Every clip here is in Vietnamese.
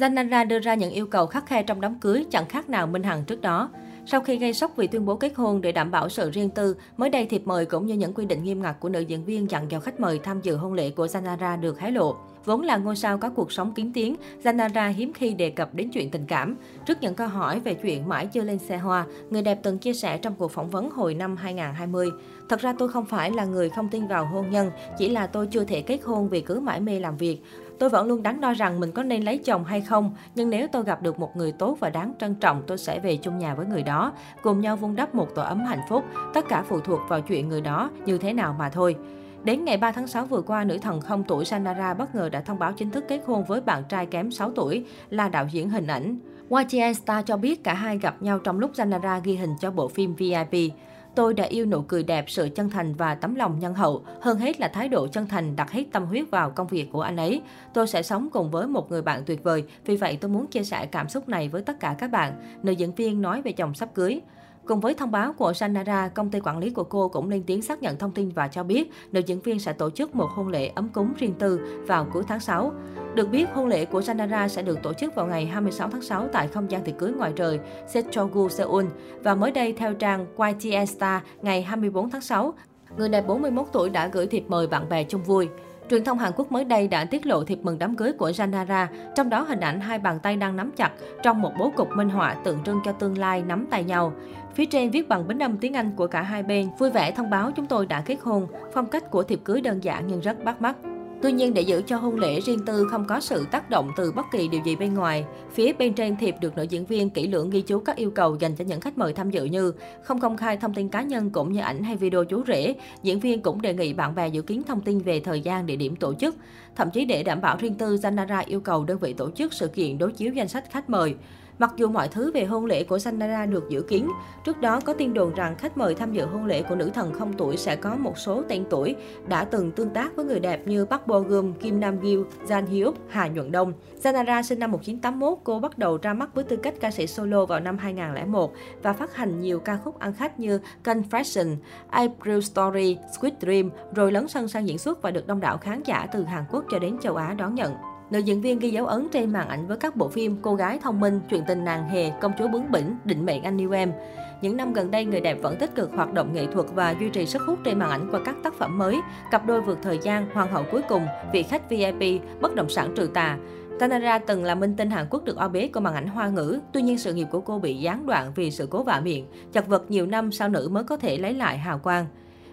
Zanara đưa ra những yêu cầu khắc khe trong đám cưới chẳng khác nào Minh Hằng trước đó. Sau khi gây sốc vì tuyên bố kết hôn để đảm bảo sự riêng tư, mới đây thiệp mời cũng như những quy định nghiêm ngặt của nữ diễn viên dặn dò khách mời tham dự hôn lễ của Zanara được hé lộ. Vốn là ngôi sao có cuộc sống kín tiếng, Zanara hiếm khi đề cập đến chuyện tình cảm. Trước những câu hỏi về chuyện mãi chưa lên xe hoa, người đẹp từng chia sẻ trong cuộc phỏng vấn hồi năm 2020. Thật ra tôi không phải là người không tin vào hôn nhân, chỉ là tôi chưa thể kết hôn vì cứ mãi mê làm việc. Tôi vẫn luôn đắn đo rằng mình có nên lấy chồng hay không, nhưng nếu tôi gặp được một người tốt và đáng trân trọng, tôi sẽ về chung nhà với người đó, cùng nhau vun đắp một tổ ấm hạnh phúc. Tất cả phụ thuộc vào chuyện người đó như thế nào mà thôi. Đến ngày 3 tháng 6 vừa qua, nữ thần không tuổi Sanara bất ngờ đã thông báo chính thức kết hôn với bạn trai kém 6 tuổi là đạo diễn hình ảnh. YGN Star cho biết cả hai gặp nhau trong lúc Sanara ghi hình cho bộ phim VIP. Tôi đã yêu nụ cười đẹp, sự chân thành và tấm lòng nhân hậu. Hơn hết là thái độ chân thành đặt hết tâm huyết vào công việc của anh ấy. Tôi sẽ sống cùng với một người bạn tuyệt vời, vì vậy tôi muốn chia sẻ cảm xúc này với tất cả các bạn. Nữ diễn viên nói về chồng sắp cưới. Cùng với thông báo của Sanara, công ty quản lý của cô cũng lên tiếng xác nhận thông tin và cho biết nữ diễn viên sẽ tổ chức một hôn lễ ấm cúng riêng tư vào cuối tháng 6. Được biết, hôn lễ của Sanara sẽ được tổ chức vào ngày 26 tháng 6 tại không gian tiệc cưới ngoài trời Sechogu, Seoul. Và mới đây, theo trang YTN Star, ngày 24 tháng 6, người đẹp 41 tuổi đã gửi thiệp mời bạn bè chung vui. Truyền thông Hàn Quốc mới đây đã tiết lộ thiệp mừng đám cưới của Janara, trong đó hình ảnh hai bàn tay đang nắm chặt trong một bố cục minh họa tượng trưng cho tương lai nắm tay nhau. Phía trên viết bằng bính âm tiếng Anh của cả hai bên, vui vẻ thông báo chúng tôi đã kết hôn. Phong cách của thiệp cưới đơn giản nhưng rất bắt mắt. Tuy nhiên, để giữ cho hôn lễ riêng tư không có sự tác động từ bất kỳ điều gì bên ngoài, phía bên trên thiệp được nữ diễn viên kỹ lưỡng ghi chú các yêu cầu dành cho những khách mời tham dự như không công khai thông tin cá nhân cũng như ảnh hay video chú rể. Diễn viên cũng đề nghị bạn bè dự kiến thông tin về thời gian, địa điểm tổ chức. Thậm chí để đảm bảo riêng tư, Zanara yêu cầu đơn vị tổ chức sự kiện đối chiếu danh sách khách mời. Mặc dù mọi thứ về hôn lễ của Sanara được dự kiến, trước đó có tin đồn rằng khách mời tham dự hôn lễ của nữ thần không tuổi sẽ có một số tên tuổi đã từng tương tác với người đẹp như Park Bo Gum, Kim Nam Gil, Jan Hyuk, Hà Nhuận Đông. Sanara sinh năm 1981, cô bắt đầu ra mắt với tư cách ca sĩ solo vào năm 2001 và phát hành nhiều ca khúc ăn khách như Confession, April Story, Sweet Dream, rồi lấn sân sang diễn xuất và được đông đảo khán giả từ Hàn Quốc cho đến châu Á đón nhận. Nữ diễn viên ghi dấu ấn trên màn ảnh với các bộ phim Cô gái thông minh, Chuyện tình nàng hề, Công chúa bướng bỉnh, Định mệnh anh yêu em. Những năm gần đây, người đẹp vẫn tích cực hoạt động nghệ thuật và duy trì sức hút trên màn ảnh qua các tác phẩm mới, cặp đôi vượt thời gian, hoàng hậu cuối cùng, vị khách VIP, bất động sản trừ tà. Tanara từng là minh tinh Hàn Quốc được o bế của màn ảnh hoa ngữ, tuy nhiên sự nghiệp của cô bị gián đoạn vì sự cố vạ miệng, chật vật nhiều năm sau nữ mới có thể lấy lại hào quang.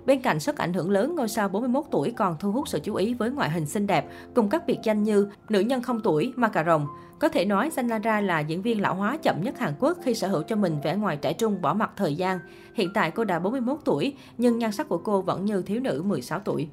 Bên cạnh sức ảnh hưởng lớn, ngôi sao 41 tuổi còn thu hút sự chú ý với ngoại hình xinh đẹp, cùng các biệt danh như nữ nhân không tuổi, ma cà rồng. Có thể nói Sanara là diễn viên lão hóa chậm nhất Hàn Quốc khi sở hữu cho mình vẻ ngoài trẻ trung bỏ mặt thời gian. Hiện tại cô đã 41 tuổi, nhưng nhan sắc của cô vẫn như thiếu nữ 16 tuổi.